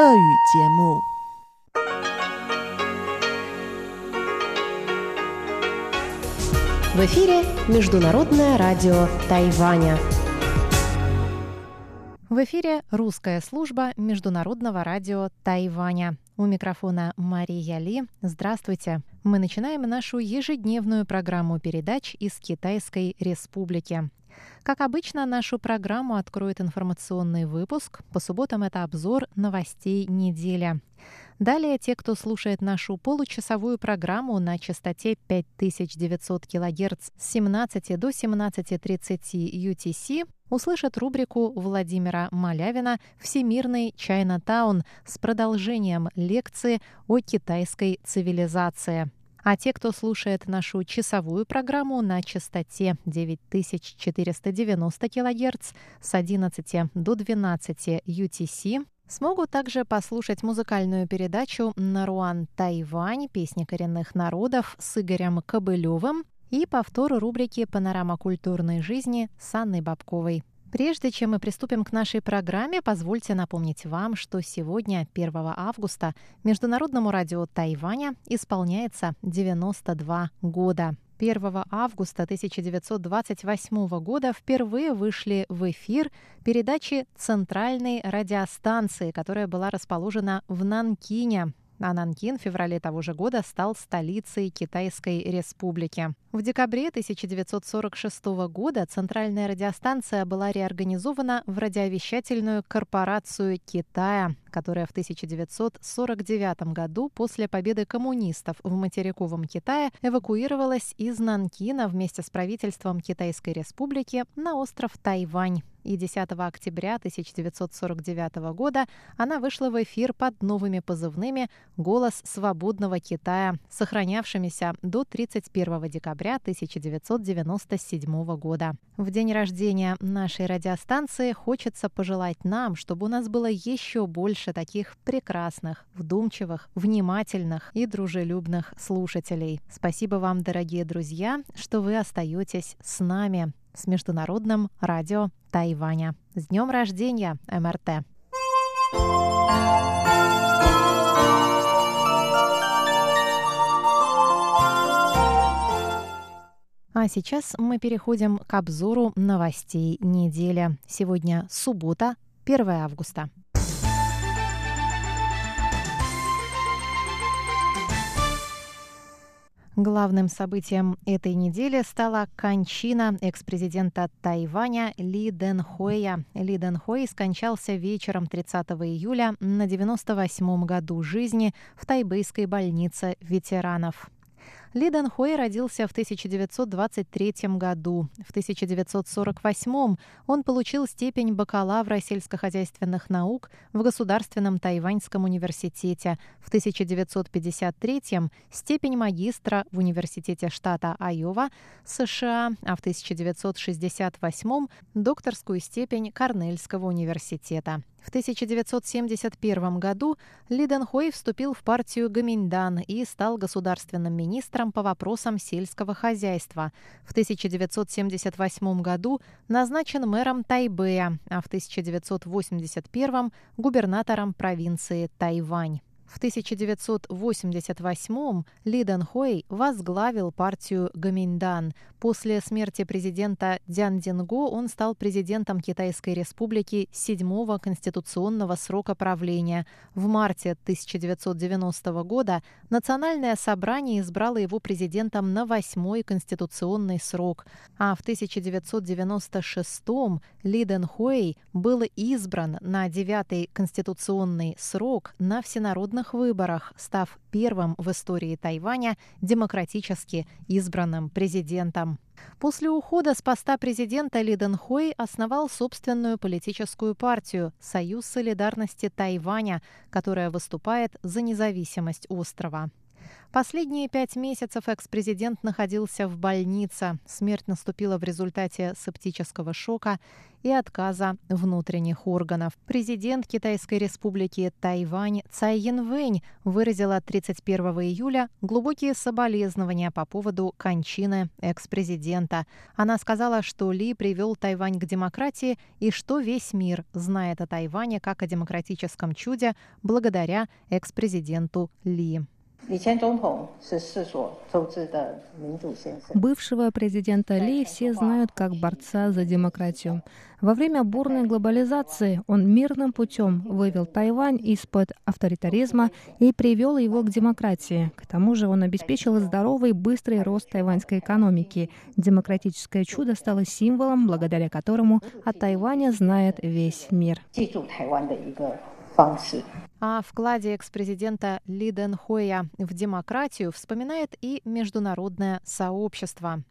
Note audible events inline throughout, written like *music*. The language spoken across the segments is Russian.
俄语节目。В эфире Международное радио Тайваня. В эфире русская служба Международного радио Тайваня. У микрофона Мария Ли. Здравствуйте. Мы начинаем нашу ежедневную программу передач из Китайской Республики. Как обычно, нашу программу откроет информационный выпуск. По субботам это обзор новостей недели. Далее те, кто слушает нашу получасовую программу на частоте 5900 кГц с 17 до 17.30 UTC, услышат рубрику Владимира Малявина «Всемирный Чайнатаун» с продолжением лекции о китайской цивилизации. А те, кто слушает нашу часовую программу на частоте 9490 кГц с 11 до 12 UTC, смогут также послушать музыкальную передачу «Наруан Тайвань. Песни коренных народов» с Игорем Кобылевым и повтор рубрики «Панорама культурной жизни» с Анной Бабковой. Прежде чем мы приступим к нашей программе, позвольте напомнить вам, что сегодня, 1 августа, Международному радио Тайваня исполняется 92 года. 1 августа 1928 года впервые вышли в эфир передачи Центральной радиостанции, которая была расположена в Нанкине, а Нанкин в феврале того же года стал столицей Китайской республики. В декабре 1946 года Центральная радиостанция была реорганизована в радиовещательную корпорацию Китая, которая в 1949 году после победы коммунистов в материковом Китае эвакуировалась из Нанкина вместе с правительством Китайской республики на остров Тайвань и 10 октября 1949 года она вышла в эфир под новыми позывными «Голос свободного Китая», сохранявшимися до 31 декабря 1997 года. В день рождения нашей радиостанции хочется пожелать нам, чтобы у нас было еще больше таких прекрасных, вдумчивых, внимательных и дружелюбных слушателей. Спасибо вам, дорогие друзья, что вы остаетесь с нами с Международным радио Тайваня. С днем рождения, МРТ! А сейчас мы переходим к обзору новостей недели. Сегодня суббота, 1 августа. Главным событием этой недели стала кончина экс-президента Тайваня Ли Дэнхуэя. Ли Дэнхуэй скончался вечером 30 июля на 98-м году жизни в тайбэйской больнице ветеранов. Ли Дэн Хуэй родился в 1923 году. В 1948 он получил степень бакалавра сельскохозяйственных наук в Государственном Тайваньском университете. В 1953 степень магистра в Университете штата Айова, США, а в 1968 докторскую степень Корнельского университета. В 1971 году Ли Дэн Хуэй вступил в партию Гаминьдан и стал государственным министром по вопросам сельского хозяйства. В 1978 году назначен мэром Тайбэя, а в 1981 губернатором провинции Тайвань. В 1988-м Ли Дэн Хуэй возглавил партию Гаминьдан. После смерти президента Дзян Динго он стал президентом Китайской республики седьмого конституционного срока правления. В марте 1990 года Национальное собрание избрало его президентом на восьмой конституционный срок. А в 1996-м Ли Дэн Хуэй был избран на девятый конституционный срок на всенародном свободных выборах, став первым в истории Тайваня демократически избранным президентом. После ухода с поста президента Ли Дэн Хуэй основал собственную политическую партию «Союз солидарности Тайваня», которая выступает за независимость острова. Последние пять месяцев экс-президент находился в больнице. Смерть наступила в результате септического шока и отказа внутренних органов. Президент Китайской республики Тайвань Цай Янвэнь выразила 31 июля глубокие соболезнования по поводу кончины экс-президента. Она сказала, что Ли привел Тайвань к демократии и что весь мир знает о Тайване как о демократическом чуде благодаря экс-президенту Ли. Бывшего президента Ли все знают как борца за демократию. Во время бурной глобализации он мирным путем вывел Тайвань из-под авторитаризма и привел его к демократии. К тому же он обеспечил здоровый быстрый рост тайваньской экономики. Демократическое чудо стало символом, благодаря которому о Тайване знает весь мир. 方式。О вкладе экс-президента Ли Дэн Хоя в демократию вспоминает и международное сообщество.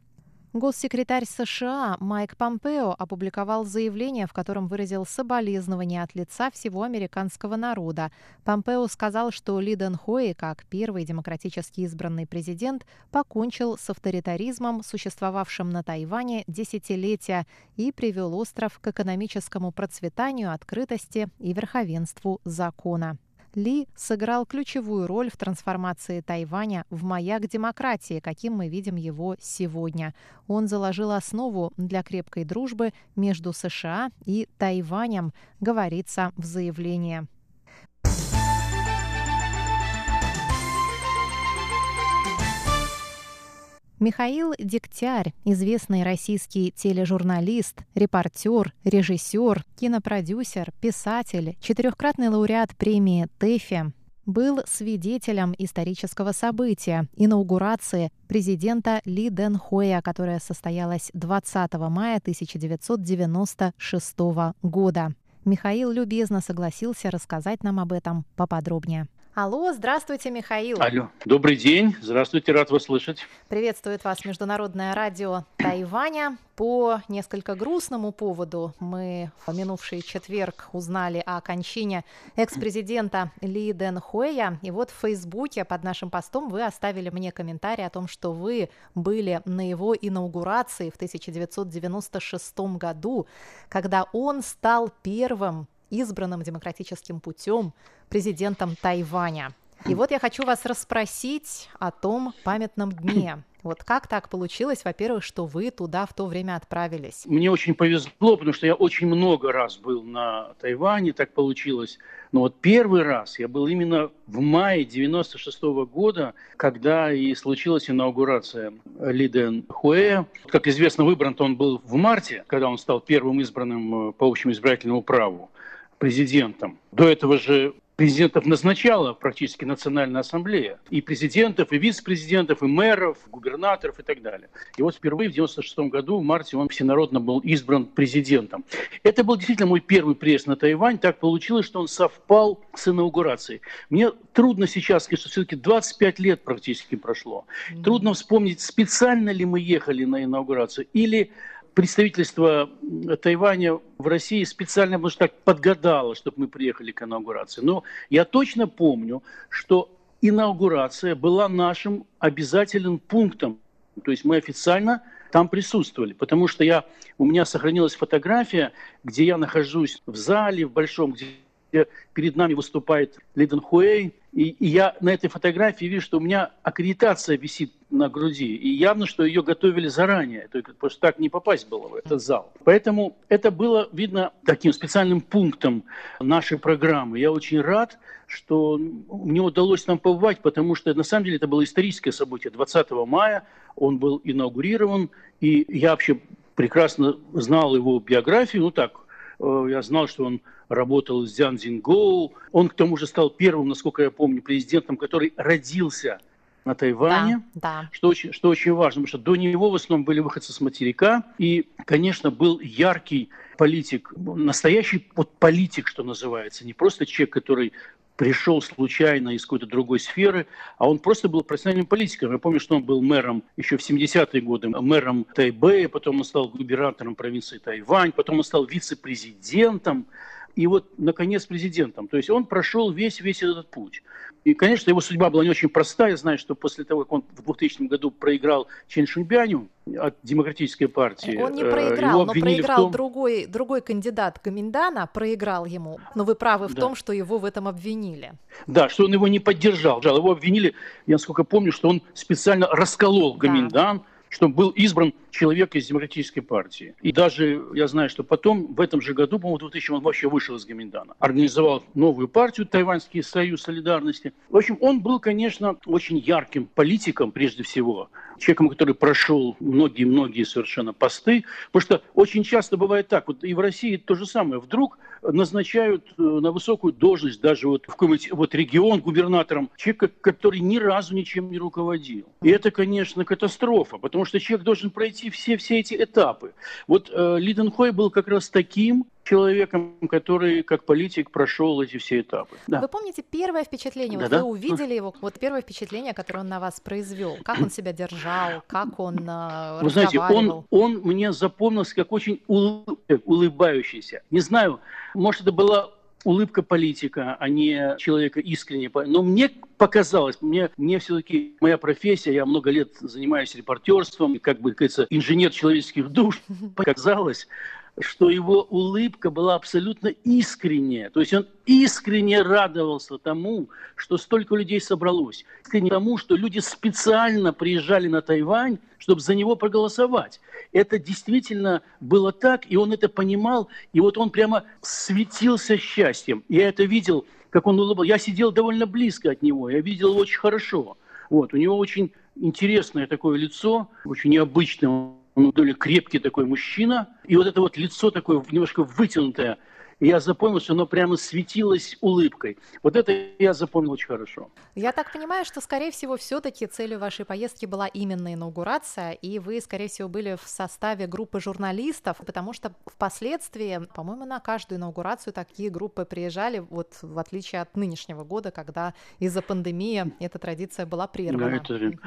Госсекретарь США Майк Помпео опубликовал заявление, в котором выразил соболезнования от лица всего американского народа. Помпео сказал, что Ли Дэн Хои, как первый демократически избранный президент, покончил с авторитаризмом, существовавшим на Тайване десятилетия, и привел остров к экономическому процветанию, открытости и верховенству закона. Ли сыграл ключевую роль в трансформации Тайваня в маяк демократии, каким мы видим его сегодня. Он заложил основу для крепкой дружбы между США и Тайванем, говорится в заявлении. Михаил Дегтярь, известный российский тележурналист, репортер, режиссер, кинопродюсер, писатель, четырехкратный лауреат премии ТЭФИ, был свидетелем исторического события – инаугурации президента Ли Дэн Хоя, которая состоялась 20 мая 1996 года. Михаил любезно согласился рассказать нам об этом поподробнее. Алло, здравствуйте, Михаил. Алло, добрый день, здравствуйте, рад вас слышать. Приветствует вас Международное радио Тайваня. По несколько грустному поводу мы в минувший четверг узнали о кончине экс-президента Ли Дэн Хуэя. И вот в Фейсбуке под нашим постом вы оставили мне комментарий о том, что вы были на его инаугурации в 1996 году, когда он стал первым избранным демократическим путем президентом Тайваня. И вот я хочу вас расспросить о том памятном дне. *clears throat* Вот как так получилось, во-первых, что вы туда в то время отправились? Мне очень повезло, потому что я очень много раз был на Тайване, так получилось. Но вот первый раз я был именно в мае 96 -го года, когда и случилась инаугурация Ли Дэн Хуэ. Как известно, выбран он был в марте, когда он стал первым избранным э, по общему избирательному праву президентом. До этого же президентов назначала практически Национальная ассамблея. И президентов, и вице-президентов, и мэров, губернаторов и так далее. И вот впервые в 1996 году, в марте, он всенародно был избран президентом. Это был действительно мой первый приезд на Тайвань. Так получилось, что он совпал с инаугурацией. Мне трудно сейчас сказать, что все-таки 25 лет практически прошло. Трудно вспомнить, специально ли мы ехали на инаугурацию или представительство Тайваня в России специально, может, так подгадало, чтобы мы приехали к инаугурации. Но я точно помню, что инаугурация была нашим обязательным пунктом. То есть мы официально там присутствовали, потому что я, у меня сохранилась фотография, где я нахожусь в зале в большом, где перед нами выступает Лиден Хуэй, и, и я на этой фотографии вижу, что у меня аккредитация висит на груди. И явно, что ее готовили заранее. Только просто так не попасть было в этот зал. Поэтому это было, видно, таким специальным пунктом нашей программы. Я очень рад, что мне удалось там побывать, потому что на самом деле это было историческое событие. 20 мая он был инаугурирован, и я вообще прекрасно знал его биографию. Ну так, я знал, что он работал с Дзян Цзингоу. Он к тому же стал первым, насколько я помню, президентом, который родился на Тайване, да, да. Что, очень, что очень важно, потому что до него в основном были выходцы с материка, и, конечно, был яркий политик, настоящий вот политик, что называется, не просто человек, который пришел случайно из какой-то другой сферы, а он просто был профессиональным политиком. Я помню, что он был мэром еще в 70-е годы, мэром Тайбэя, потом он стал губернатором провинции Тайвань, потом он стал вице-президентом и вот, наконец, президентом. То есть он прошел весь, весь этот путь. И, конечно, его судьба была не очень простая. Я знаю, что после того, как он в 2000 году проиграл Чен Шуньбяню от Демократической партии... Он не э, проиграл, но проиграл том... другой, другой кандидат Гаминдана, проиграл ему. Но вы правы в да. том, что его в этом обвинили. Да, что он его не поддержал. Его обвинили, я насколько помню, что он специально расколол Гаминдан, да чтобы был избран человек из Демократической партии. И даже я знаю, что потом, в этом же году, по-моему, в 2000 он вообще вышел из Гаминдана. Организовал новую партию, Тайваньский союз солидарности. В общем, он был, конечно, очень ярким политиком, прежде всего человеком, который прошел многие-многие совершенно посты. Потому что очень часто бывает так, вот и в России то же самое. Вдруг назначают э, на высокую должность даже вот в какой-нибудь вот регион губернатором человека, который ни разу ничем не руководил. И это, конечно, катастрофа, потому что человек должен пройти все, все эти этапы. Вот э, Лиден Хой был как раз таким, человеком, который как политик прошел эти все этапы. Да. Вы помните первое впечатление? Да, вот да? вы увидели его, вот первое впечатление, которое он на вас произвел. Как он себя держал, как он э, Вы знаете, он, он мне запомнился как очень улыбающийся. Не знаю, может, это была улыбка политика, а не человека искренне. Но мне показалось, мне, мне все-таки моя профессия, я много лет занимаюсь репортерством, как бы, кажется, инженер человеческих душ, *laughs* показалось, что его улыбка была абсолютно искренняя. То есть он искренне радовался тому, что столько людей собралось. Искренне тому, что люди специально приезжали на Тайвань, чтобы за него проголосовать. Это действительно было так, и он это понимал, и вот он прямо светился счастьем. Я это видел, как он улыбался. Я сидел довольно близко от него, я видел его очень хорошо. Вот, у него очень интересное такое лицо, очень необычное он довольно крепкий такой мужчина, и вот это вот лицо такое немножко вытянутое, и я запомнил, что оно прямо светилось улыбкой. Вот это я запомнил очень хорошо. Я так понимаю, что, скорее всего, все-таки целью вашей поездки была именно инаугурация, и вы, скорее всего, были в составе группы журналистов, потому что впоследствии, по-моему, на каждую инаугурацию такие группы приезжали, вот в отличие от нынешнего года, когда из-за пандемии эта традиция была прервана. Да, это... Вы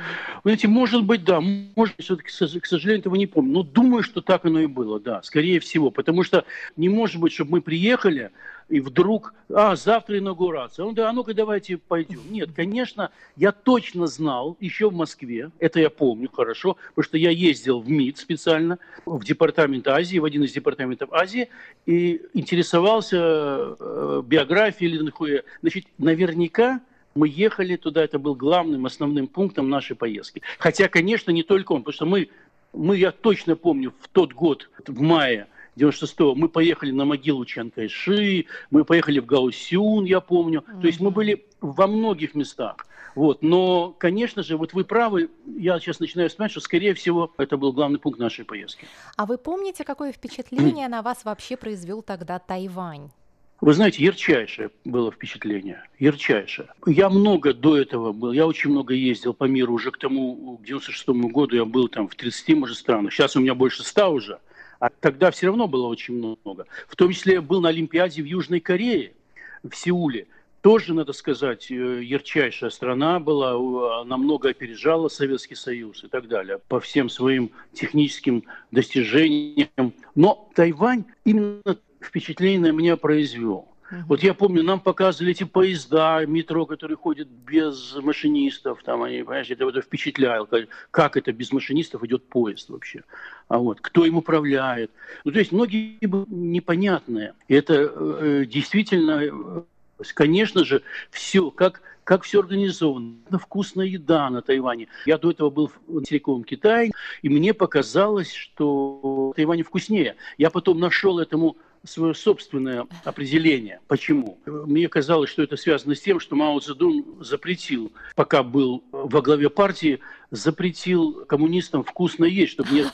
знаете, может быть, да, может, все-таки, к сожалению, этого не помню, но думаю, что так оно и было, да, скорее всего, потому что не может быть, чтобы мы приехали приехали, и вдруг, а, завтра инаугурация. Он, да, а ну-ка давайте пойдем. Нет, конечно, я точно знал, еще в Москве, это я помню хорошо, потому что я ездил в МИД специально, в департамент Азии, в один из департаментов Азии, и интересовался э, биографией Линхуэ. Значит, наверняка мы ехали туда, это был главным, основным пунктом нашей поездки. Хотя, конечно, не только он, потому что мы, мы я точно помню, в тот год, в мае, 96-го мы поехали на могилу Чан Кайши, мы поехали в Гаусюн, я помню. Mm-hmm. То есть мы были во многих местах. Вот. Но, конечно же, вот вы правы, я сейчас начинаю вспоминать, что, скорее всего, это был главный пункт нашей поездки. А вы помните, какое впечатление на вас вообще произвел тогда Тайвань? Вы знаете, ярчайшее было впечатление, ярчайшее. Я много до этого был, я очень много ездил по миру, уже к тому, к 96 году я был там в 30, может, странах. Сейчас у меня больше 100 уже. А тогда все равно было очень много. В том числе был на Олимпиаде в Южной Корее, в Сеуле. Тоже, надо сказать, э, ярчайшая страна была, она много опережала Советский Союз и так далее по всем своим техническим достижениям. Но Тайвань именно впечатление на меня произвел. Вот я помню, нам показывали эти поезда, метро, которые ходят без машинистов, там они, понимаешь, это, это впечатляло, как, как это без машинистов идет поезд вообще, а вот кто им управляет. Ну, то есть многие непонятные. И это э, действительно, э, конечно же, все, как как все организовано. Вкусная еда на Тайване. Я до этого был в материковом Китае, и мне показалось, что в Тайване вкуснее. Я потом нашел этому свое собственное определение. Почему? Мне казалось, что это связано с тем, что Мао Цзэдун запретил, пока был во главе партии, запретил коммунистам вкусно есть, чтобы не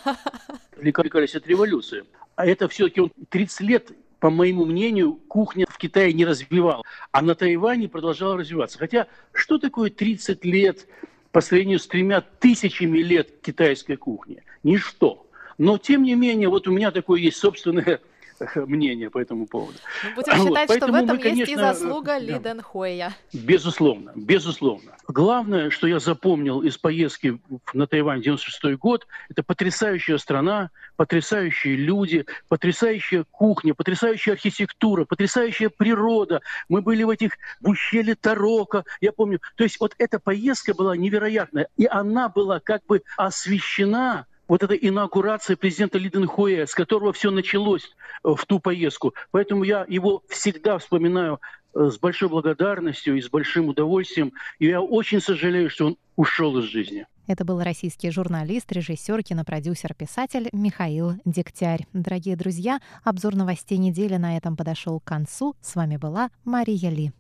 отвлекались от революции. А это все-таки он 30 лет по моему мнению, кухня в Китае не развивала, а на Тайване продолжала развиваться. Хотя что такое 30 лет по сравнению с тремя тысячами лет китайской кухни? Ничто. Но, тем не менее, вот у меня такое есть собственное *laughs* мнение по этому поводу. Ну, будем считать, вот, что в этом мы, есть конечно, и заслуга Ли Дэн Хуэя. Безусловно, безусловно. Главное, что я запомнил из поездки на Тайвань 96 год, это потрясающая страна, потрясающие люди, потрясающая кухня, потрясающая архитектура, потрясающая природа. Мы были в этих в ущелье Тарока, я помню. То есть вот эта поездка была невероятная, и она была как бы освещена вот эта инаугурация президента Лиденхуэ, с которого все началось э, в ту поездку. Поэтому я его всегда вспоминаю э, с большой благодарностью и с большим удовольствием. И я очень сожалею, что он ушел из жизни. Это был российский журналист, режиссер, кинопродюсер, писатель Михаил Дегтярь. Дорогие друзья, обзор новостей недели на этом подошел к концу. С вами была Мария Ли.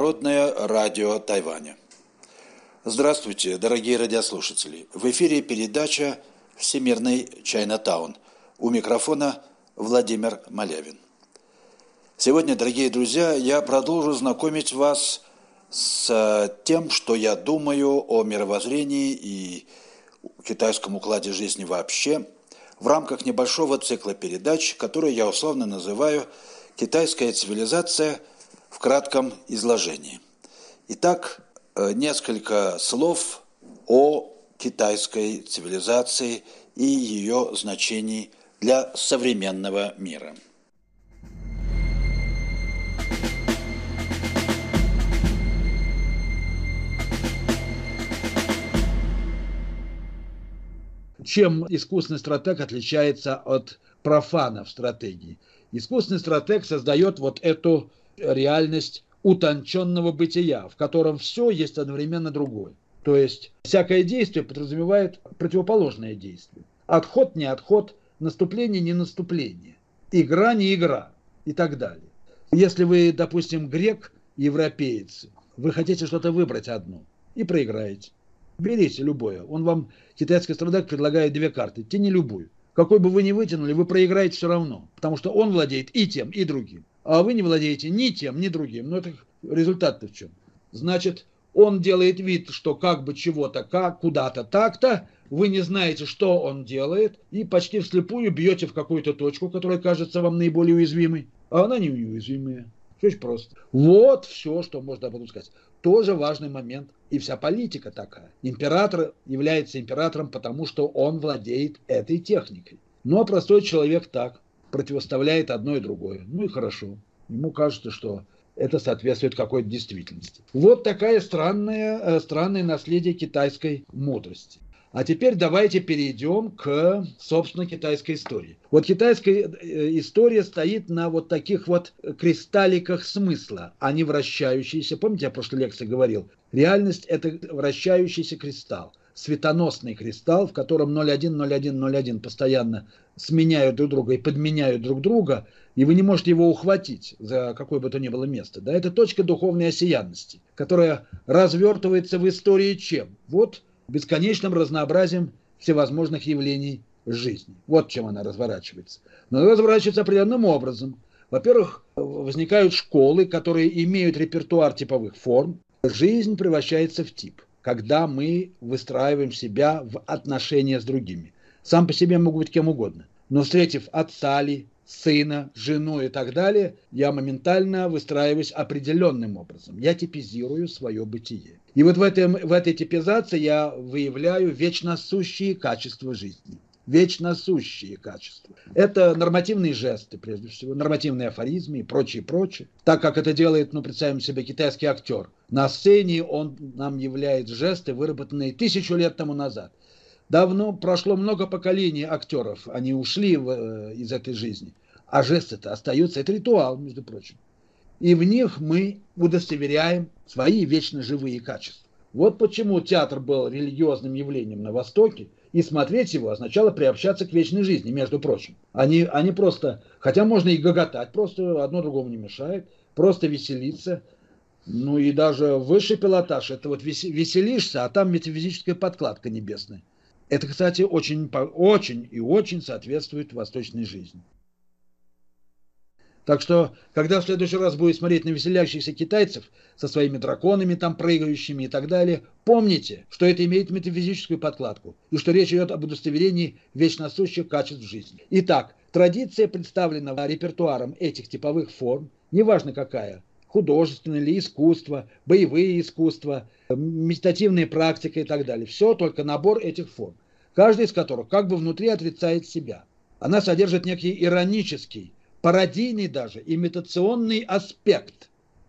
Международное радио Тайваня. Здравствуйте, дорогие радиослушатели. В эфире передача «Всемирный Чайнатаун». У микрофона Владимир Малявин. Сегодня, дорогие друзья, я продолжу знакомить вас с тем, что я думаю о мировоззрении и китайском укладе жизни вообще в рамках небольшого цикла передач, который я условно называю «Китайская цивилизация в кратком изложении». Итак, э, несколько слов о китайской цивилизации и ее значении для современного мира. Чем искусственный стратег отличается от профана в стратегии? Искусственный стратег создает вот эту реальность утонченного бытия, в котором все есть одновременно другое. То есть всякое действие подразумевает противоположное действие. Отход не отход, наступление не наступление, игра не игра и так далее. Если вы, допустим, грек, европеец, вы хотите что-то выбрать одно и проиграете. Берите любое. Он вам, китайский страдак, предлагает две карты. Тяни любую. Какой бы вы ни вытянули, вы проиграете все равно. Потому что он владеет и тем, и другим. А вы не владеете ни тем, ни другим. Но это результат-то в чем? Значит, он делает вид, что как бы чего-то, как, куда-то так-то, вы не знаете, что он делает, и почти вслепую бьете в какую-то точку, которая кажется вам наиболее уязвимой, а она не уязвимая. Все очень просто. Вот все, что можно об этом сказать. Тоже важный момент. И вся политика такая. Император является императором, потому что он владеет этой техникой. А простой человек так противоставляет одно и другое. Ну и хорошо. Ему кажется, что это соответствует какой-то действительности. Вот такая странная, э, странное наследие китайской мудрости. А теперь давайте перейдем к, собственно, китайской истории. Вот китайская э, история стоит на вот таких вот кристалликах смысла, а не вращающиеся. Помните, я в прошлой лекции говорил, реальность – это вращающийся кристалл светоносный кристалл, в котором 0,1, постоянно сменяют друг друга и подменяют друг друга, и вы не можете его ухватить за какое бы то ни было место. Да, это точка духовной осиянности, которая развертывается в истории чем? Вот бесконечным разнообразием всевозможных явлений жизни. Вот чем она разворачивается. Но она разворачивается определенным образом. Во-первых, возникают школы, которые имеют репертуар типовых форм. Жизнь превращается в тип когда мы выстраиваем себя в отношения с другими. Сам по себе могу быть кем угодно. Но встретив отца ли, сына, жену и так далее, я моментально выстраиваюсь определенным образом. Я типизирую свое бытие. И вот в, этом, в этой типизации я выявляю вечно сущие качества жизни вечно сущие качества. Это нормативные жесты, прежде всего, нормативные афоризмы и прочее, прочее. Так как это делает, ну, представим себе, китайский актер. На сцене он нам являет жесты, выработанные тысячу лет тому назад. Давно прошло много поколений актеров, они ушли в, э, из этой жизни. А жесты-то остаются, это ритуал, между прочим. И в них мы удостоверяем свои вечно живые качества. Вот почему театр был религиозным явлением на Востоке, И смотреть его означало приобщаться к вечной жизни, между прочим. Они, они просто, хотя можно и гоготать, просто одно другому не мешает, просто веселиться. Ну и даже высший пилотаж, это вот веселишься, а там метафизическая подкладка небесная. Это, кстати, очень, очень и очень соответствует восточной жизни. Так что, когда в следующий раз будете смотреть на веселящихся китайцев со своими драконами там прыгающими и так далее, помните, что это имеет метафизическую подкладку и что речь идет об удостоверении вечносущих качеств жизни. Итак, традиция представлена репертуаром этих типовых форм, неважно какая, художественное или искусство, боевые искусства, медитативная практика и так далее. Все только набор этих форм, каждый из которых как бы внутри отрицает себя. Она содержит некий иронический, пародийный даже, имитационный аспект.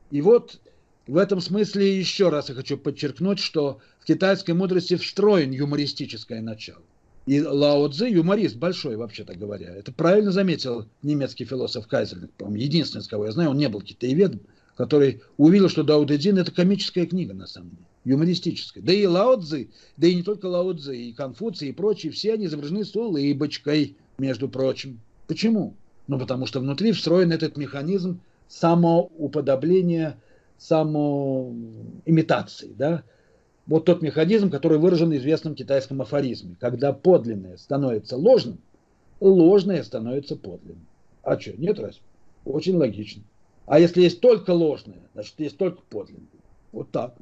И вот в этом смысле еще раз я хочу подчеркнуть, что в китайской мудрости встроен юмористическое начало. И Лао Цзи юморист большой, вообще-то говоря. Это правильно заметил немецкий философ Кайзерлинг, по-моему, единственный, с кого я знаю, он не был китаеведом, который увидел, что Дао Дэ Цзин – это комическая книга, на самом деле, юмористическая. Да и Лао Цзи, да и не только Лао Цзи, и Конфуций, и прочие, все они изображены с улыбочкой, между прочим. Почему? Ну, потому что внутри встроен этот механизм самоуподобления, самоимитации, да? Вот тот механизм, который выражен в известном китайском афоризме. Когда подлинное становится ложным, ложное становится подлинным. А что, нет разве? Очень логично. А если есть только ложное, значит, есть только подлинное. Вот так.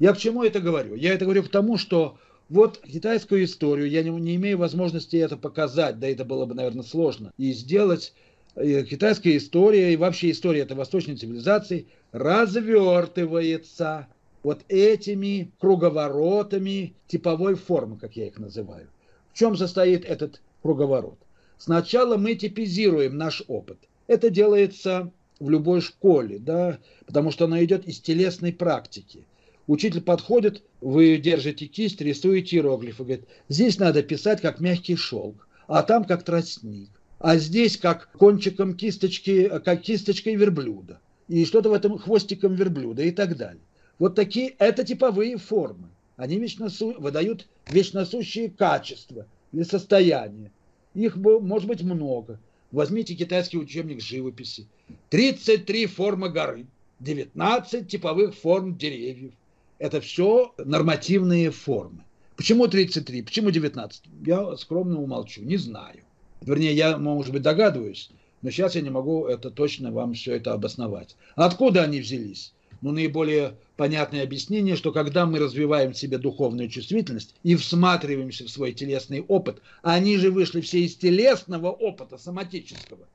Я к чему это говорю? Я это говорю к тому, что вот китайскую историю, я не, не имею возможности это показать, да это было бы, наверное, сложно, и сделать китайская история и вообще история этой восточной цивилизации развертывается вот этими круговоротами типовой формы, как я их называю. В чем состоит этот круговорот? Сначала мы типизируем наш опыт. Это делается в любой школе, да, потому что она идет из телесной практики. Учитель подходит, вы держите кисть, рисуете иероглифы, говорит, здесь надо писать как мягкий шелк, а там как тростник а здесь как кончиком кисточки, как кисточкой верблюда. И что-то в этом хвостиком верблюда и так далее. Вот такие, это типовые формы. Они вечно выдают вечносущие качества или состояния. Их может быть много. Возьмите китайский учебник живописи. 33 формы горы, 19 типовых форм деревьев. Это все нормативные формы. Почему 33? Почему 19? Я скромно умолчу, не знаю. Вернее, я, может быть, догадываюсь, но сейчас я не могу это точно вам все это обосновать. Откуда они взялись? Ну, наиболее понятное объяснение, что когда мы развиваем в себе духовную чувствительность и всматриваемся в свой телесный опыт, они же вышли все из телесного опыта, соматического.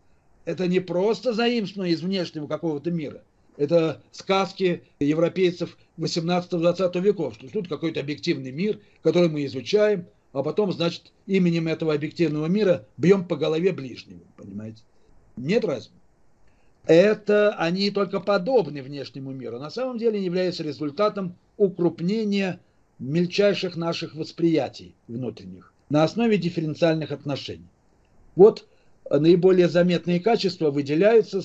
Это не просто заимствование из внешнего какого-то мира. Это сказки европейцев 18-20 веков, что тут какой-то объективный мир, который мы изучаем, а потом, значит, именем этого объективного мира бьем по голове ближнего, понимаете? Нет разве? Это они только подобны внешнему миру. На самом деле являются результатом укрупнения мельчайших наших восприятий внутренних на основе дифференциальных отношений. Вот наиболее заметные качества выделяются,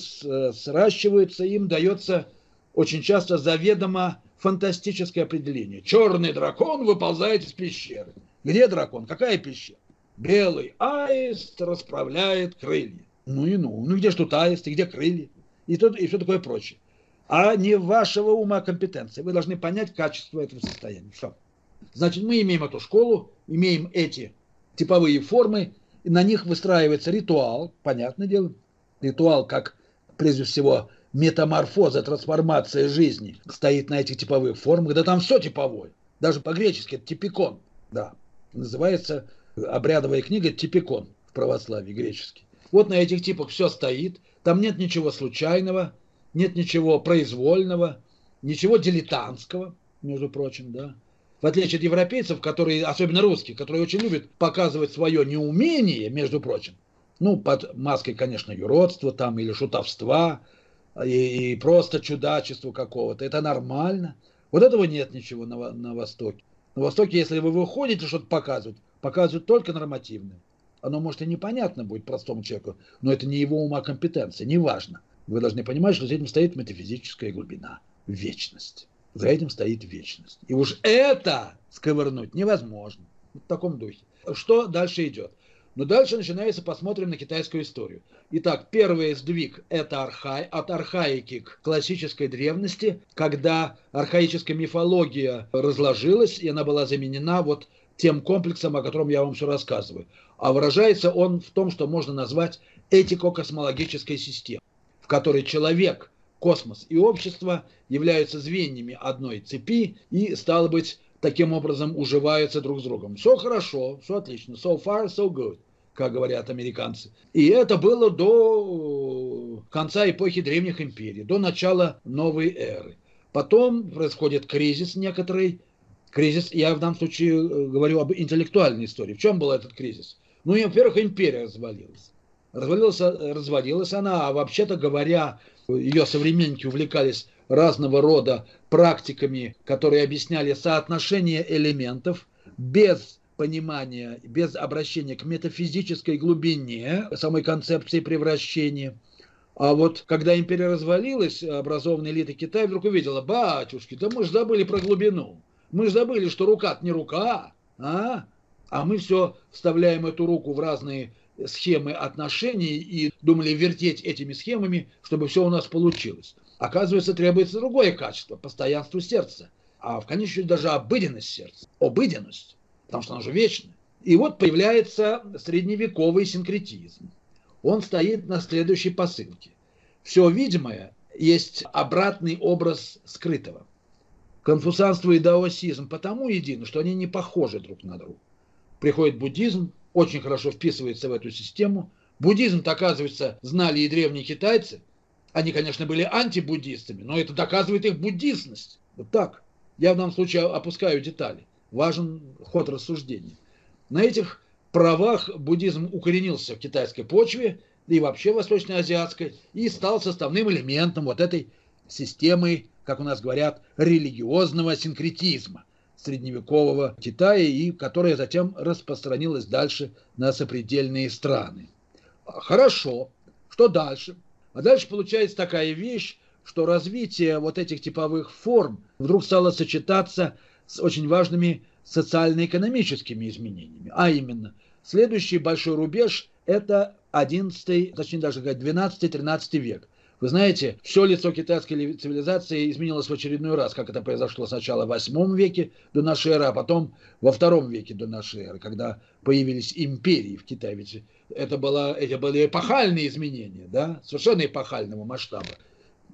сращиваются, им дается очень часто заведомо фантастическое определение. Черный дракон выползает из пещеры. Где дракон? Какая пища? Белый аист расправляет крылья. Ну и ну. Ну где ж тут аист, где крылья? И, то, и все такое прочее. А не вашего ума компетенции. Вы должны понять качество этого состояния. Все. Значит, мы имеем эту школу, имеем эти типовые формы, и на них выстраивается ритуал, понятное дело. Ритуал как, прежде всего, метаморфоза, трансформация жизни стоит на этих типовых формах, когда там все типовое. Даже по-гречески это типикон. Да называется обрядовая книга «Типикон» в православии греческий. Вот на этих типах все стоит, там нет ничего случайного, нет ничего произвольного, ничего дилетантского, между прочим, да. В отличие от европейцев, которые, особенно русские, которые очень любят показывать свое неумение, между прочим, ну, под маской, конечно, юродства там или шутовства, и, и просто чудачества какого-то. Это нормально. Вот этого нет ничего на, на Востоке. На Востоке, если вы выходите что-то показывать, показывают только нормативное. Оно, может, и непонятно будет простому человеку, но это не его ума компетенция, неважно. Вы должны понимать, что за этим стоит метафизическая глубина, вечность. За этим стоит вечность. И уж это сковырнуть невозможно. В таком духе. Что дальше идет? Но дальше начинается, посмотрим на китайскую историю. Итак, первый сдвиг – это архай, от архаики к классической древности, когда архаическая мифология разложилась, и она была заменена вот тем комплексом, о котором я вам все рассказываю. А выражается он в том, что можно назвать этико-космологической системой, в которой человек, космос и общество являются звеньями одной цепи и, стало быть, таким образом уживаются друг с другом. Все хорошо, все отлично. So far, so good, как говорят американцы. И это было до конца эпохи древних империй, до начала новой эры. Потом происходит кризис некоторый. Кризис, я в данном случае э, говорю об интеллектуальной истории. В чем был этот кризис? Ну, во-первых, империя развалилась. Развалилась, развалилась она, а вообще-то говоря, ее современники увлекались разного рода практиками, которые объясняли соотношение элементов без понимания, без обращения к метафизической глубине самой концепции превращения. А вот когда империя развалилась, образованная элита Китая вдруг увидела, батюшки, да мы же забыли про глубину. Мы же забыли, что рука не рука, а? А мы все вставляем эту руку в разные схемы отношений и думали вертеть этими схемами, чтобы все у нас получилось. Оказывается, требуется другое качество – постоянство сердца. А в конечном счете даже обыденность сердца. Обыденность, потому что она же вечная. И вот появляется средневековый синкретизм. Он стоит на следующей посылке. Все видимое есть обратный образ скрытого. Конфуцианство и даосизм потому едины, что они не похожи друг на друга. Приходит буддизм, очень хорошо вписывается в эту систему. Буддизм, оказывается, знали и древние китайцы. Они, конечно, были антибуддистами, но это доказывает их буддистность. Вот так. Я в данном случае опускаю детали. Важен ход рассуждения. На этих правах буддизм укоренился в китайской почве и вообще восточноазиатской и стал составным элементом вот этой системы, как у нас говорят, религиозного синкретизма – средневекового Китая и которая затем распространилась дальше на сопредельные страны. Хорошо, что дальше? А дальше получается такая вещь, что развитие вот этих типовых форм вдруг стало сочетаться с очень важными социально-экономическими изменениями. А именно, следующий большой рубеж – это 11, точнее даже 12-13 век. Вы знаете, все лицо китайской цивилизации изменилось в очередной раз, как это произошло сначала в 8 веке до нашей эры, а потом во втором веке до нашей эры, когда появились империи в Китае. Ведь это, было, это были эпохальные изменения, да, совершенно эпохального масштаба.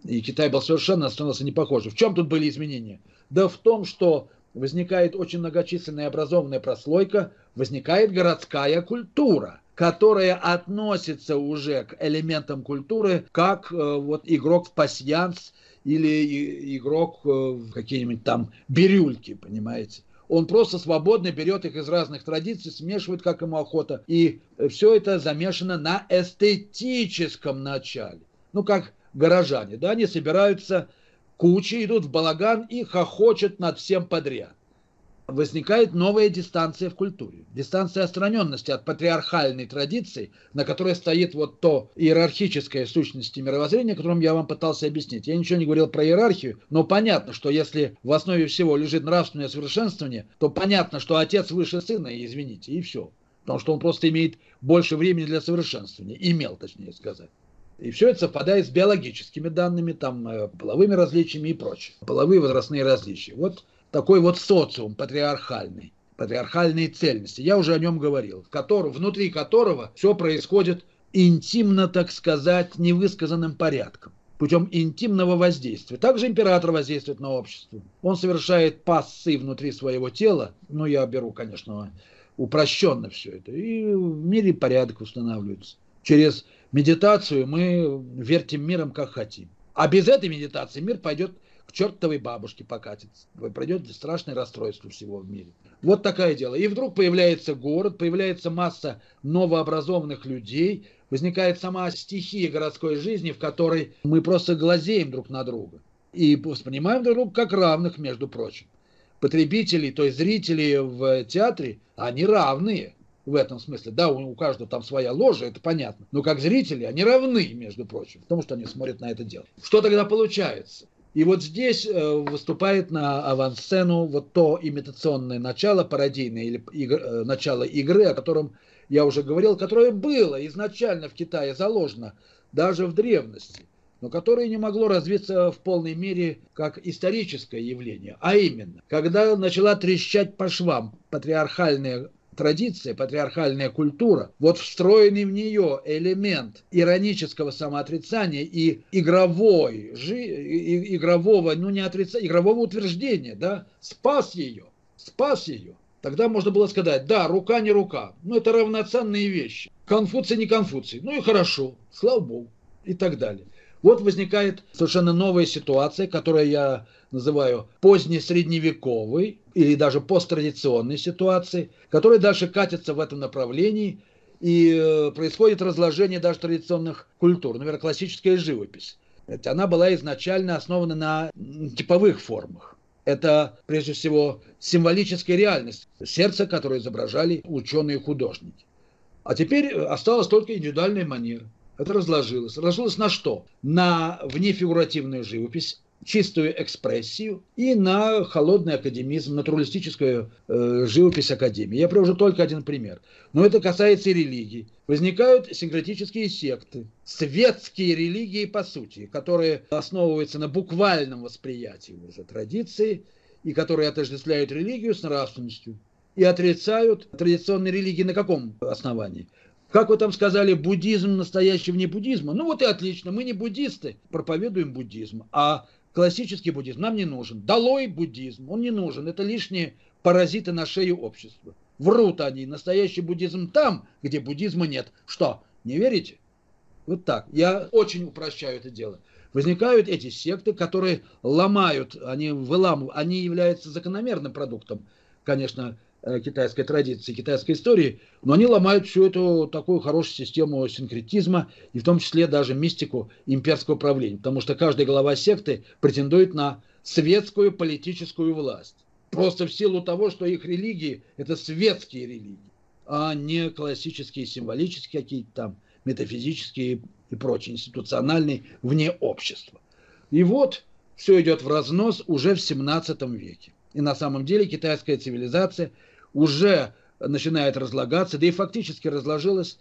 И Китай был совершенно становился не похожим. В чем тут были изменения? Да в том, что возникает очень многочисленная образованная прослойка, возникает городская культура – которая относится уже к элементам культуры, как э, вот игрок в пасьянс или игрок э, в какие-нибудь там бирюльки, понимаете. Он просто свободно берет их из разных традиций, смешивает, как ему охота. И все это замешано на эстетическом начале. Ну, как горожане, да, они собираются кучи, идут в балаган и хохочут над всем подряд возникает новая дистанция в культуре. Дистанция отстраненности от патриархальной традиции, на которой стоит вот то иерархическое сущности мировоззрения, которым я вам пытался объяснить. Я ничего не говорил про иерархию, но понятно, что если в основе всего лежит нравственное совершенствование, то понятно, что отец выше сына, извините, и все. Потому что он просто имеет больше времени для совершенствования. Имел, точнее сказать. И все это совпадает с биологическими данными, там, э, половыми различиями и прочее. Половые возрастные различия. Вот такой вот социум патриархальный, патриархальные цельности. Я уже о нем говорил, в котором, внутри которого все происходит интимно, так сказать, невысказанным порядком путем интимного воздействия. Также император воздействует на общество. Он совершает пассы внутри своего тела, ну, я беру, конечно, упрощенно все это, и в мире порядок устанавливается. Через медитацию мы вертим миром, как хотим. А без этой медитации мир пойдет к чертовой бабушке покатится. Пройдет страшное расстройство всего в мире. Вот такое дело. И вдруг появляется город, появляется масса новообразованных людей, возникает сама стихия городской жизни, в которой мы просто глазеем друг на друга. И воспринимаем друг друга как равных, между прочим. Потребители, то есть зрители в театре, они равные в этом смысле. Да, у, каждого там своя ложа, это понятно. Но как зрители они равны, между прочим, потому что они смотрят на это дело. Что тогда получается? И вот здесь э, выступает на авансцену вот то имитационное начало, пародийное или игр, э, начало игры, о котором я уже говорил, которое было изначально в Китае заложено даже в древности, но которое не могло развиться в полной мере как историческое явление. А именно, когда начала трещать по швам патриархальная традиция, патриархальная культура, вот встроенный в нее элемент иронического самоотрицания и игровой, жи, игрового, ну не отрицания, игрового утверждения, да, спас ее, спас ее. Тогда можно было сказать, да, рука не рука, но это равноценные вещи. Конфуций не Конфуций, ну и хорошо, слава богу, и так далее. Вот возникает совершенно новая ситуация, которую я называю позднесредневековой или даже посттрадиционной ситуацией, которая дальше катится в этом направлении, и э, происходит разложение даже традиционных культур, например, классическая живопись. Она была изначально основана на типовых формах. Это, прежде всего, символическая реальность, сердце, которое изображали ученые-художники. А теперь осталась только индивидуальная манера это разложилось. Разложилось на что? На внефигуративную живопись, чистую экспрессию и на холодный академизм, натуралистическую э, живопись академии. Я привожу только один пример. Но это касается и религий. Возникают синкретические секты, светские религии по сути, которые основываются на буквальном восприятии уже традиции и которые отождествляют религию с нравственностью и отрицают традиционные религии на каком основании? Как вы там сказали, буддизм настоящий вне буддизма? Ну вот и отлично, мы не буддисты, проповедуем буддизм. А классический буддизм нам не нужен. Долой буддизм, он не нужен. Это лишние паразиты на шее общества. Врут они. Настоящий буддизм там, где буддизма нет. Что, не верите? Вот так. Я очень упрощаю это дело. Возникают эти секты, которые ломают, они выламывают, они являются закономерным продуктом, конечно, китайской традиции, китайской истории, но они ломают всю эту такую хорошую систему синкретизма и в том числе даже мистику имперского правления, потому что каждая глава секты претендует на светскую политическую власть. Просто в силу того, что их религии – это светские религии, а не классические, символические какие-то там, метафизические и прочие, институциональные, вне общества. И вот все идет в разнос уже в 17 веке. И на самом деле китайская цивилизация уже начинает разлагаться, да и фактически разложилась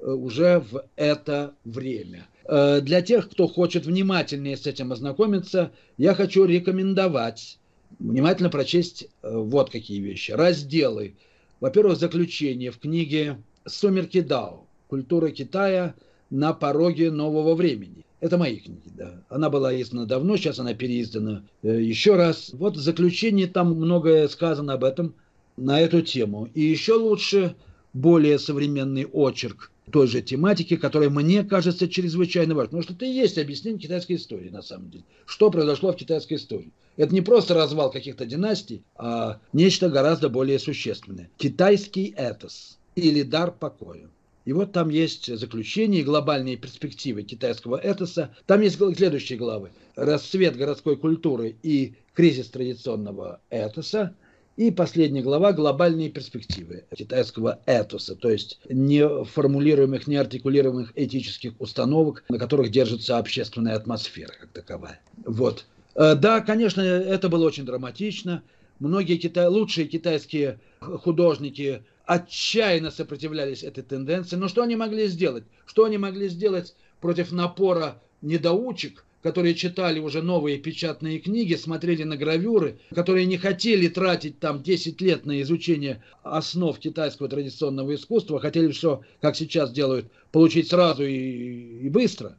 э, уже в это время. Э, для тех, кто хочет внимательнее с этим ознакомиться, я хочу рекомендовать внимательно прочесть э, вот какие вещи. Разделы. Во-первых, заключение в книге «Сумерки Дао. Культура Китая на пороге нового времени». Это мои книги, да. Она была издана давно, сейчас она переиздана еще раз. Вот в заключении там многое сказано об этом – на эту тему. И еще лучше более современный очерк той же тематики, которая мне кажется чрезвычайно важной. Потому что это и есть объяснение китайской истории, на самом деле. Что произошло в китайской истории. Это не просто развал каких-то династий, а нечто гораздо более существенное. Китайский этос или дар покоя. И вот там есть заключение глобальные перспективы китайского этоса. Там есть следующие главы. Расцвет городской культуры и кризис традиционного этоса – и последняя глава «Глобальные перспективы китайского этоса», то есть неформулируемых, неартикулируемых этических установок, на которых держится общественная атмосфера как таковая. Вот. Э, да, конечно, это было очень драматично. Многие китай... лучшие китайские художники отчаянно сопротивлялись этой тенденции. Но что они могли сделать? Что они могли сделать против напора недоучек, которые читали уже новые печатные книги, смотрели на гравюры, которые не хотели тратить там 10 лет на изучение основ китайского традиционного искусства, хотели все, как сейчас делают, получить сразу и, и быстро.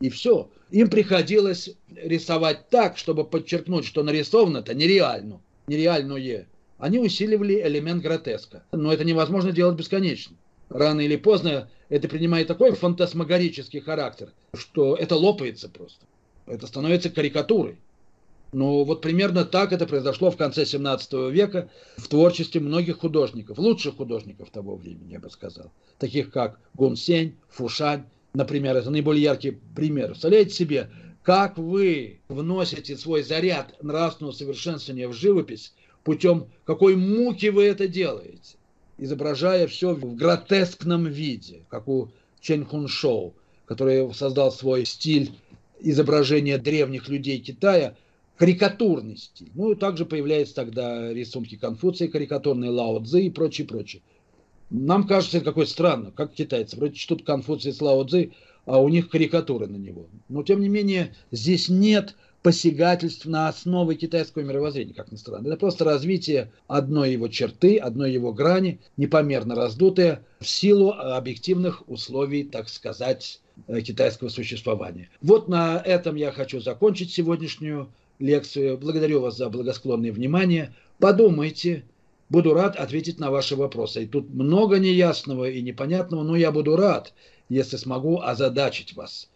И все. Им приходилось рисовать так, чтобы подчеркнуть, что нарисовано-то нереально, нереальное. Они усиливали элемент гротеска. Но это невозможно делать бесконечно. Рано или поздно это принимает такой фантасмагорический характер, что это лопается просто. Это становится карикатурой. Ну, вот примерно так это произошло в конце 17 века в творчестве многих художников, лучших художников того времени, я бы сказал. Таких как Гун Сень, Фушань, например, это наиболее яркий пример. Представляете себе, как вы вносите свой заряд нравственного совершенствования в живопись путем какой муки вы это делаете, изображая все в гротескном виде, как у Чен Хун Шоу, который создал свой стиль изображения древних людей Китая карикатурный стиль. Ну, также появляются тогда рисунки Конфуция, карикатурные Лао Цзы и прочее, прочее. Нам кажется, это какое странно, как китайцы. Вроде чтут Конфуция с Лао Цзы, а у них карикатуры на него. Но, тем не менее, здесь нет посягательств на основы китайского мировоззрения, как ни странно. Это просто развитие одной его черты, одной его грани, непомерно раздутая в силу объективных условий, так сказать, китайского существования. Вот на этом я хочу закончить сегодняшнюю лекцию. Благодарю вас за благосклонное внимание. Подумайте, буду рад ответить на ваши вопросы. И тут много неясного и непонятного, но я буду рад, если смогу озадачить вас.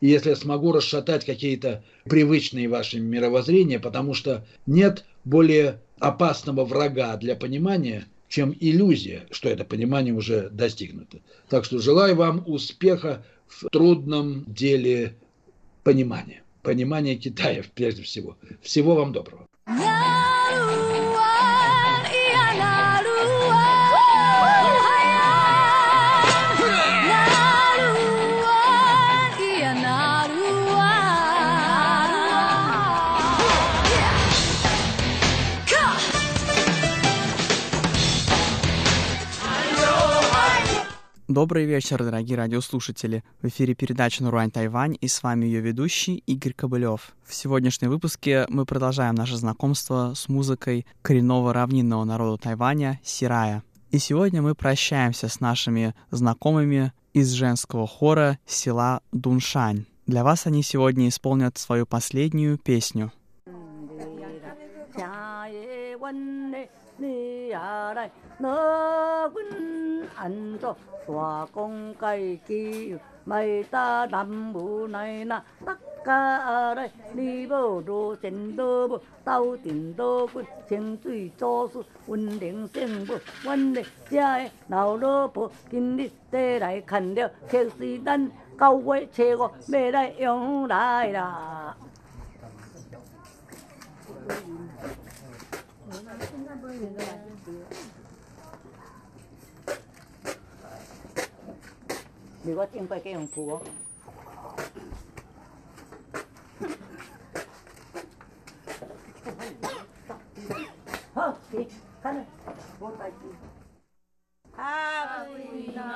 И если я смогу расшатать какие-то привычные ваши мировоззрения, потому что нет более опасного врага для понимания, чем иллюзия, что это понимание уже достигнуто. Так что желаю вам успеха в трудном деле понимания. Понимания Китая, *laughs* прежде всего. Всего вам доброго. Добрый вечер, дорогие радиослушатели. В эфире передача «Наруань Тайвань» и с вами ее ведущий Игорь Кобылев. В сегодняшнем выпуске мы продолжаем наше знакомство с музыкой коренного равнинного народа Тайваня Сирая. И сегодня мы прощаемся с нашими знакомыми из женского хора села Дуншань. Для вас они сегодня исполнят свою последнюю песню – 你呀来， 按照，大公盖起，买打南无奈那，大家来，你无路前路无，斗阵路滚，清水做事，温良胜无，阮的遮的老老婆，今日得来看了，确是咱九月七五要来养老啦。离我顶过几用久哦。*laughs* 好，起，开门，我带你。阿弥陀佛。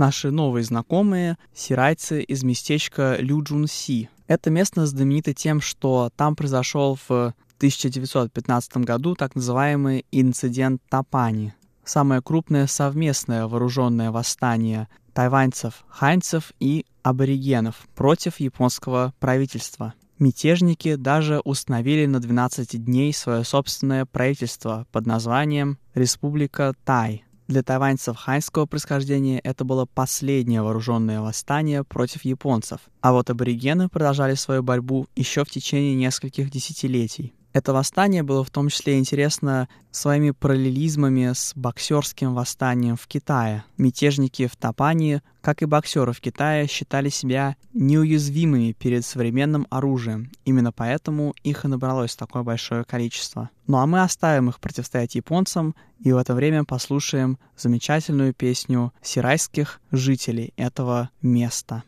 Наши новые знакомые — сирайцы из местечка Люджун-Си. Это место знаменито тем, что там произошел в 1915 году так называемый инцидент Тапани, самое крупное совместное вооруженное восстание тайваньцев, ханьцев и аборигенов против японского правительства. Мятежники даже установили на 12 дней свое собственное правительство под названием Республика Тай. Для тайваньцев ханьского происхождения это было последнее вооруженное восстание против японцев, а вот аборигены продолжали свою борьбу еще в течение нескольких десятилетий. Это восстание было в том числе интересно своими параллелизмами с боксерским восстанием в Китае. Мятежники в Тапании, как и боксеры в Китае, считали себя неуязвимыми перед современным оружием. Именно поэтому их и набралось такое большое количество. Ну а мы оставим их противостоять японцам и в это время послушаем замечательную песню сирайских жителей этого места.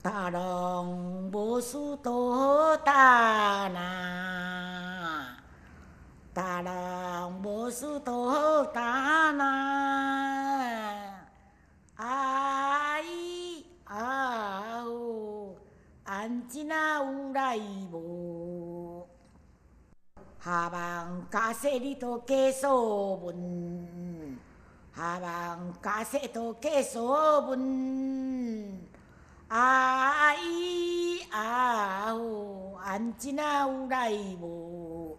大龙无事多大呐，大龙无事多大呐，哎啊哦，安怎有来无？下望假设你都结束问，下望假设都结束问。啊咿啊哦，安静啊有来无？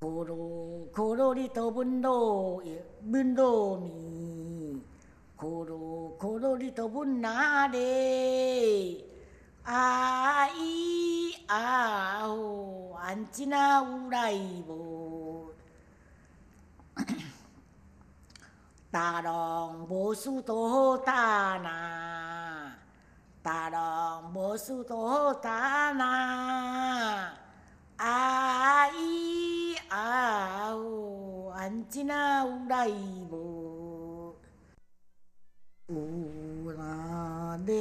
可罗可罗里头问罗问罗米，可罗可罗里头问哪里？啊咿啊哦，安静啊有来无？大龙无事多大呐？大人无事多大呐，啊咿啊哦，安静啊有来无？有啦咧，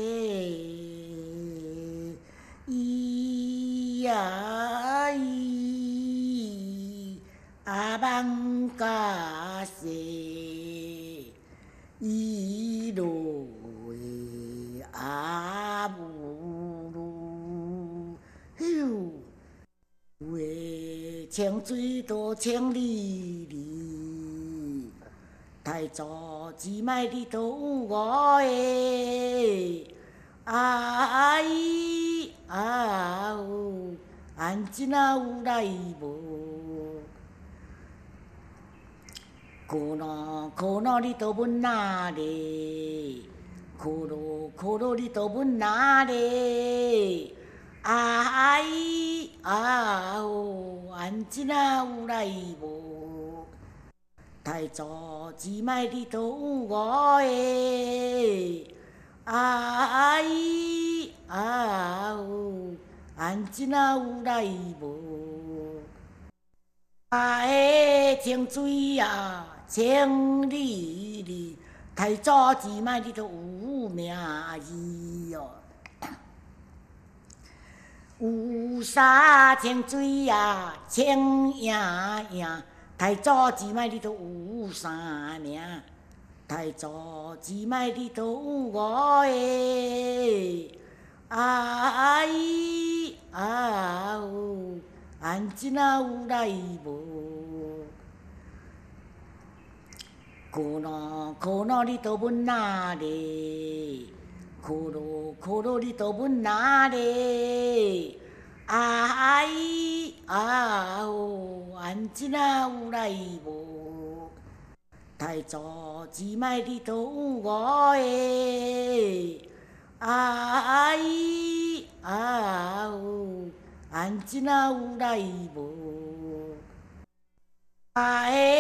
咿呀咿，阿邦嘎西，咿罗。阿布鲁，咻，为清水多千里里，太早只卖的都我诶，啊咿啊呜，安静啊有来无？可能可能你都不拿的。コロコロリとぶなれあいあおあんちなうらいぼ体調じまいりとうごえあいあおあんちなうらいぼあえ清水呀千里里太早几卖你都有 命意哟、有三千水啊，清呀呀，太祖一脉里头有三名，太祖一脉里头有五个，哎，啊，有，俺今有来无？苦恼苦恼你都不哪里？苦恼苦恼你都不哪里？啊哎啊哦，安怎有来无？太祖只卖你都有我。啊哎啊哦，安怎有来无？啊哎。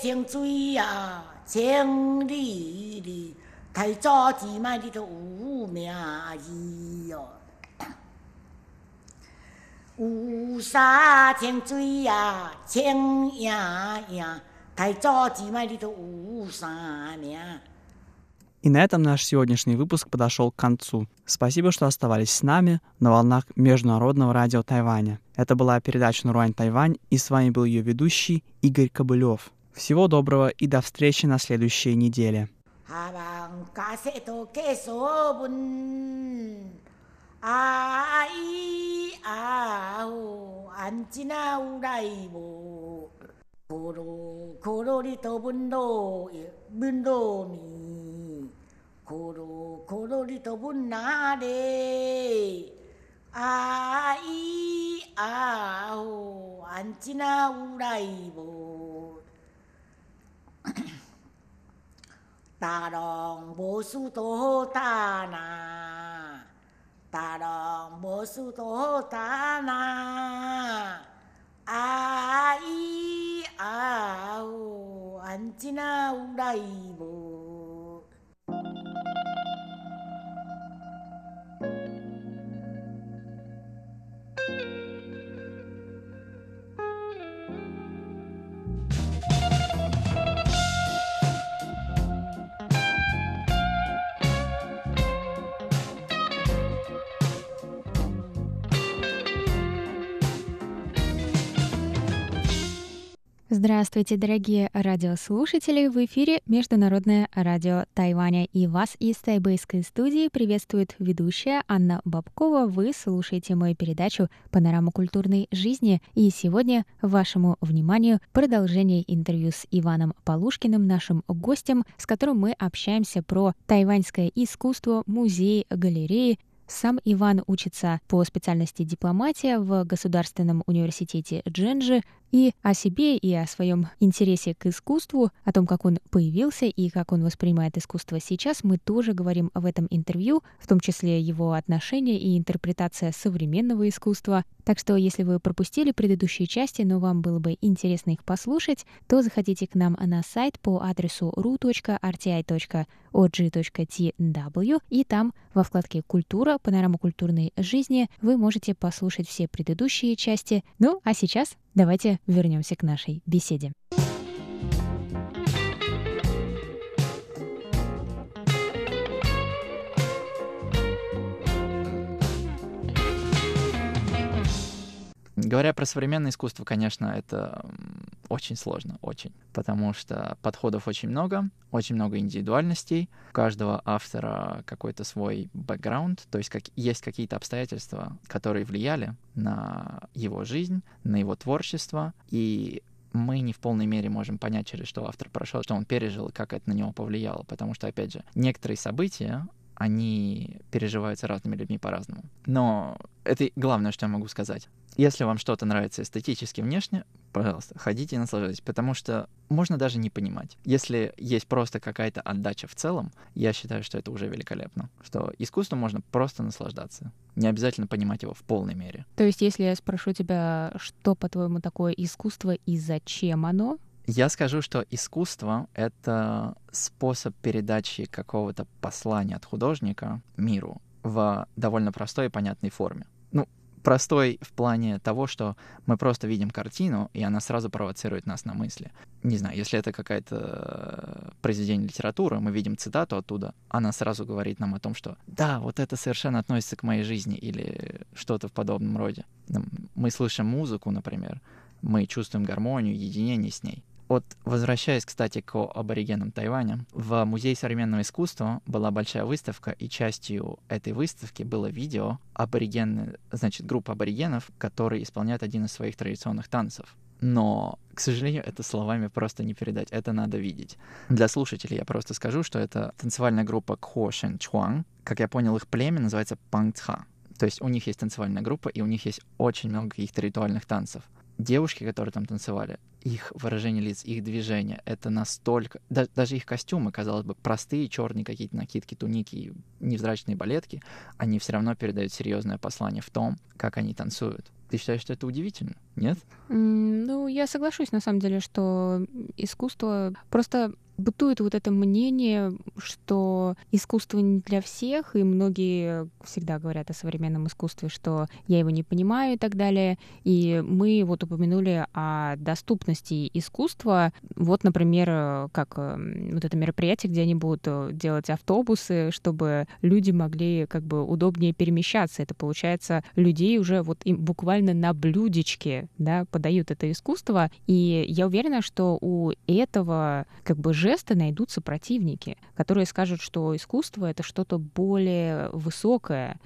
清水啊！千里里，太早几卖你都有名义哟。有沙清水呀，清影影，太早几卖你都有三名。И на этом наш сегодняшний выпуск подошел к концу. Спасибо, что оставались с нами на волнах Международного радио Тайваня. Это была передача «Наруань Тайвань», и с вами был ее ведущий Игорь Кобылев. Всего доброго и до встречи на следующей неделе. 하방 가세도 개소분 아이 아우 안지나 우라이보 고로 고로리 더분도 문도미 고로 고로리 더분나래 아이 아우 안지나 우라이보 大隆无数多打那，大隆无数多打那，阿依啊呜，安只那乌来无。Здравствуйте, дорогие радиослушатели! В эфире Международное радио Тайваня. И вас из тайбэйской студии приветствует ведущая Анна Бабкова. Вы слушаете мою передачу «Панорама культурной жизни». И сегодня вашему вниманию продолжение интервью с Иваном Полушкиным, нашим гостем, с которым мы общаемся про тайваньское искусство, музеи, галереи, сам Иван учится по специальности дипломатия в Государственном университете Дженджи, и о себе, и о своем интересе к искусству, о том, как он появился и как он воспринимает искусство сейчас, мы тоже говорим в этом интервью, в том числе его отношения и интерпретация современного искусства. Так что, если вы пропустили предыдущие части, но вам было бы интересно их послушать, то заходите к нам на сайт по адресу ru.rti.org.tw, и там во вкладке «Культура», «Панорама культурной жизни» вы можете послушать все предыдущие части. Ну, а сейчас Давайте вернемся к нашей беседе. Говоря про современное искусство, конечно, это очень сложно, очень. Потому что подходов очень много, очень много индивидуальностей. У каждого автора какой-то свой бэкграунд, то есть как, есть какие-то обстоятельства, которые влияли на его жизнь, на его творчество. И мы не в полной мере можем понять, через что автор прошел, что он пережил, как это на него повлияло. Потому что, опять же, некоторые события, они переживаются разными людьми по-разному. Но это главное, что я могу сказать. Если вам что-то нравится эстетически внешне, пожалуйста, ходите и наслаждайтесь, потому что можно даже не понимать. Если есть просто какая-то отдача в целом, я считаю, что это уже великолепно, что искусством можно просто наслаждаться. Не обязательно понимать его в полной мере. То есть, если я спрошу тебя, что, по-твоему, такое искусство и зачем оно, я скажу, что искусство — это способ передачи какого-то послания от художника миру в довольно простой и понятной форме. Ну, простой в плане того, что мы просто видим картину, и она сразу провоцирует нас на мысли. Не знаю, если это какое-то произведение литературы, мы видим цитату оттуда, она сразу говорит нам о том, что да, вот это совершенно относится к моей жизни или что-то в подобном роде. Мы слышим музыку, например, мы чувствуем гармонию, единение с ней. Вот возвращаясь, кстати, к аборигенам Тайваня, в Музее современного искусства была большая выставка, и частью этой выставки было видео аборигены, значит, группа аборигенов, которые исполняют один из своих традиционных танцев. Но, к сожалению, это словами просто не передать, это надо видеть. Для слушателей я просто скажу, что это танцевальная группа Кхо Шен Чуан. Как я понял, их племя называется Пангцха. То есть у них есть танцевальная группа, и у них есть очень много каких-то ритуальных танцев девушки, которые там танцевали, их выражение лиц, их движения, это настолько... Да, даже их костюмы, казалось бы, простые, черные какие-то накидки, туники, невзрачные балетки, они все равно передают серьезное послание в том, как они танцуют. Ты считаешь, что это удивительно? Нет? Mm, ну, я соглашусь, на самом деле, что искусство просто бытует вот это мнение, что искусство не для всех, и многие всегда говорят о современном искусстве, что я его не понимаю и так далее. И мы вот упомянули о доступности искусства. Вот, например, как э, вот это мероприятие, где они будут э, делать автобусы, чтобы люди могли как бы удобнее перемещаться. Это получается людей уже вот им буквально на блюдечке, да, подают это искусство. И я уверена, что у этого как бы жеста найдутся противники, которые скажут, что искусство — это что-то более высокое,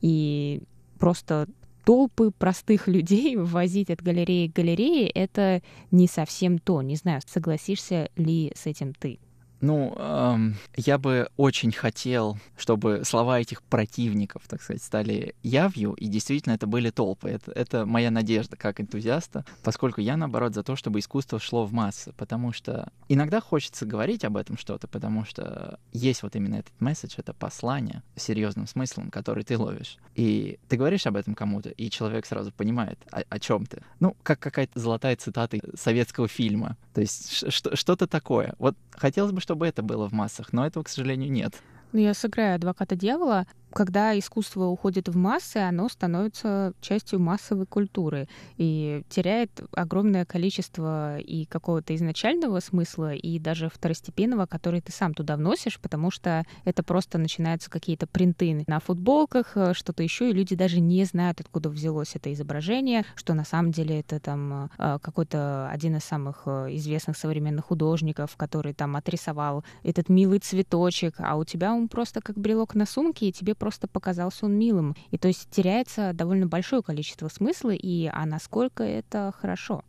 и просто толпы простых *laughs* людей возить от галереи к галерее — это не совсем то. Не знаю, согласишься ли с этим ты? Ну, эм, я бы очень хотел, чтобы слова этих противников, так сказать, стали явью, и действительно это были толпы. Это, это моя надежда как энтузиаста, поскольку я, наоборот, за то, чтобы искусство шло в массы, потому что иногда хочется говорить об этом что-то, потому что есть вот именно этот месседж, это послание с серьезным смыслом, который ты ловишь. И ты говоришь об этом кому-то, и человек сразу понимает, о, о чем ты. Ну, как какая-то золотая цитата советского фильма. То есть что-то такое. Вот хотелось бы, чтобы чтобы это было в массах, но этого, к сожалению, нет. Ну, я сыграю адвоката дьявола когда искусство уходит в массы, оно становится частью массовой культуры и теряет огромное количество и какого-то изначального смысла, и даже второстепенного, который ты сам туда вносишь, потому что это просто начинаются какие-то принты на футболках, э, что-то еще, и люди даже не знают, откуда взялось это изображение, что на самом деле это там э, какой-то один из самых э, известных современных художников, который там отрисовал этот милый цветочек, а у тебя он просто как брелок на сумке, и тебе просто показался он милым. И то есть теряется довольно большое количество смысла, и а насколько это хорошо.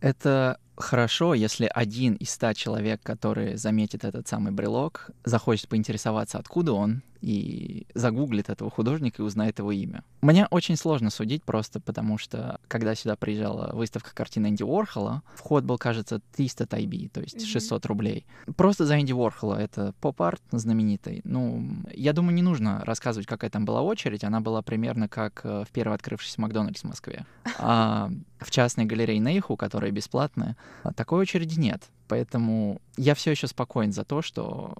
Это хорошо, если один из ста человек, который заметит этот самый брелок, захочет поинтересоваться, откуда он, и загуглит этого художника и узнает его имя. Мне очень сложно судить просто потому, что когда сюда приезжала выставка картины Энди Уорхола, вход был, кажется, 300 тайби, то есть 600 рублей. Просто за Энди Уорхола, это поп-арт знаменитый. Ну, я думаю, не нужно рассказывать, какая там была очередь. Она была примерно как э, в первый открывшийся Макдональдс в Москве. *laughs* А в частной галерее Нейху, которая бесплатная, такой очереди нет. Поэтому я все еще спокоен за то, что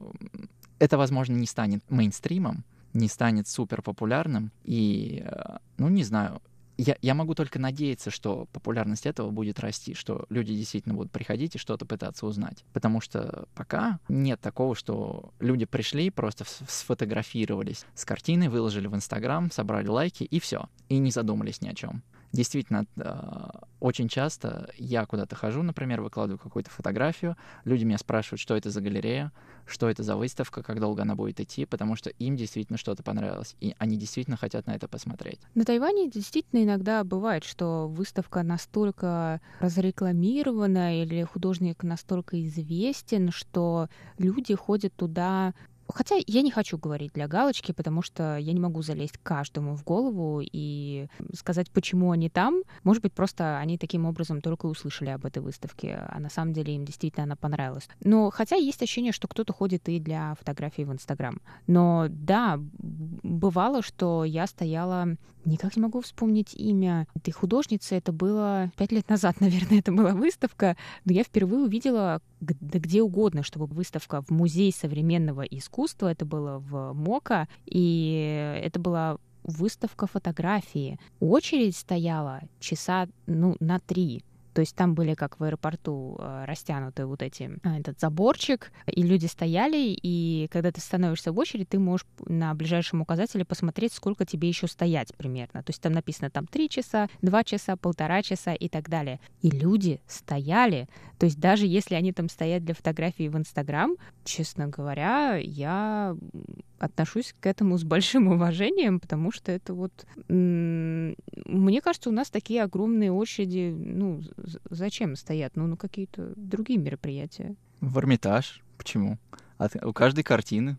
это, возможно, не станет мейнстримом, не станет супер популярным. И, э, ну, не знаю, я, я могу только надеяться, что популярность этого будет расти, что люди действительно будут приходить и что-то пытаться узнать. Потому что пока нет такого, что люди пришли, просто сфотографировались с картиной, выложили в Инстаграм, собрали лайки и все. И не задумались ни о чем. Действительно, э, очень часто я куда-то хожу, например, выкладываю какую-то фотографию, люди меня спрашивают, что это за галерея, что это за выставка, как долго она будет идти, потому что им действительно что-то понравилось, и они действительно хотят на это посмотреть. На Тайване действительно иногда бывает, что выставка настолько разрекламирована или художник настолько известен, что люди ходят туда Хотя я не хочу говорить для галочки, потому что я не могу залезть каждому в голову и сказать, почему они там. Может быть, просто они таким образом только услышали об этой выставке, а на самом деле им действительно она понравилась. Но хотя есть ощущение, что кто-то ходит и для фотографий в Инстаграм. Но да, бывало, что я стояла Никак не могу вспомнить имя этой художницы. Это было пять лет назад, *laughs* наверное, это была выставка. Но я впервые увидела где угодно, чтобы выставка в Музей современного искусства. Это было в МОКа. И это была выставка фотографии. Очередь стояла часа ну, на три. То есть там были, как в аэропорту, э, растянуты вот эти, э, этот заборчик, и люди стояли, и когда ты становишься в очередь, ты можешь на ближайшем указателе посмотреть, сколько тебе еще стоять примерно. То есть там написано там 3 часа, 2 часа, полтора часа и так далее. И люди стояли. То есть даже если они там стоят для фотографии в Инстаграм, честно говоря, я отношусь к этому с большим *laughs* уважением, потому что это вот... Мне кажется, у нас такие огромные очереди, ну, зачем стоят? Ну, на какие-то другие мероприятия. В Эрмитаж. Почему? От, у каждой картины.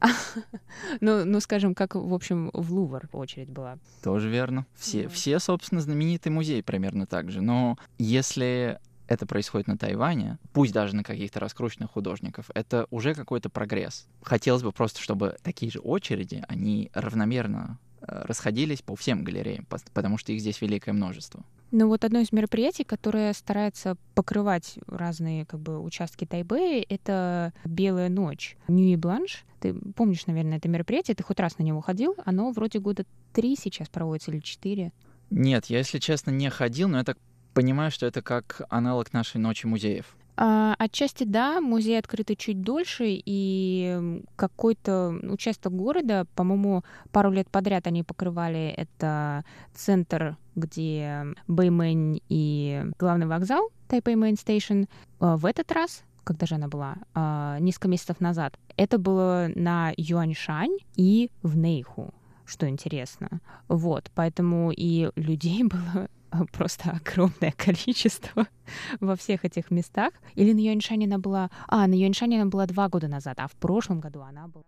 *laughs* ну, ну, скажем, как, в общем, в Лувр очередь была. Тоже верно. Все, все, собственно, знаменитый музей примерно так же. Но если это происходит на Тайване, пусть даже на каких-то раскрученных художников, это уже какой-то прогресс. Хотелось бы просто, чтобы такие же очереди, они равномерно э, расходились по всем галереям, потому что их здесь великое множество. Ну вот одно из мероприятий, которое старается покрывать разные как бы участки Тайбэя, это «Белая ночь» Ньюи Бланш. Ты помнишь, наверное, это мероприятие, ты хоть раз на него ходил? Оно вроде года три сейчас проводится или четыре. Нет, я, если честно, не ходил, но я так понимаю, что это как аналог нашей ночи музеев. А, отчасти да, музей открыт чуть дольше, и какой-то участок города, по-моему, пару лет подряд они покрывали это центр, где Бэймэнь и главный вокзал, Тайпэй Main Station. В этот раз когда же она была, а, несколько месяцев назад. Это было на Юаньшань и в Нейху, что интересно. Вот, поэтому и людей *laughs* было *laughs* просто огромное количество *laughs* во всех этих местах. Или на Юаньшане она была... А, на Юаньшане она была два года назад, а в прошлом году она была...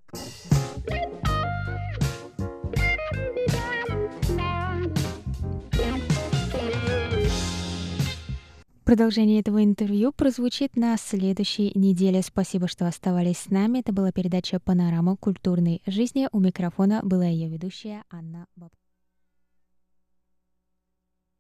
Продолжение этого интервью прозвучит на следующей неделе. Спасибо, что оставались с нами. Это была передача «Панорама культурной жизни». У микрофона была ее ведущая Анна Бабкова.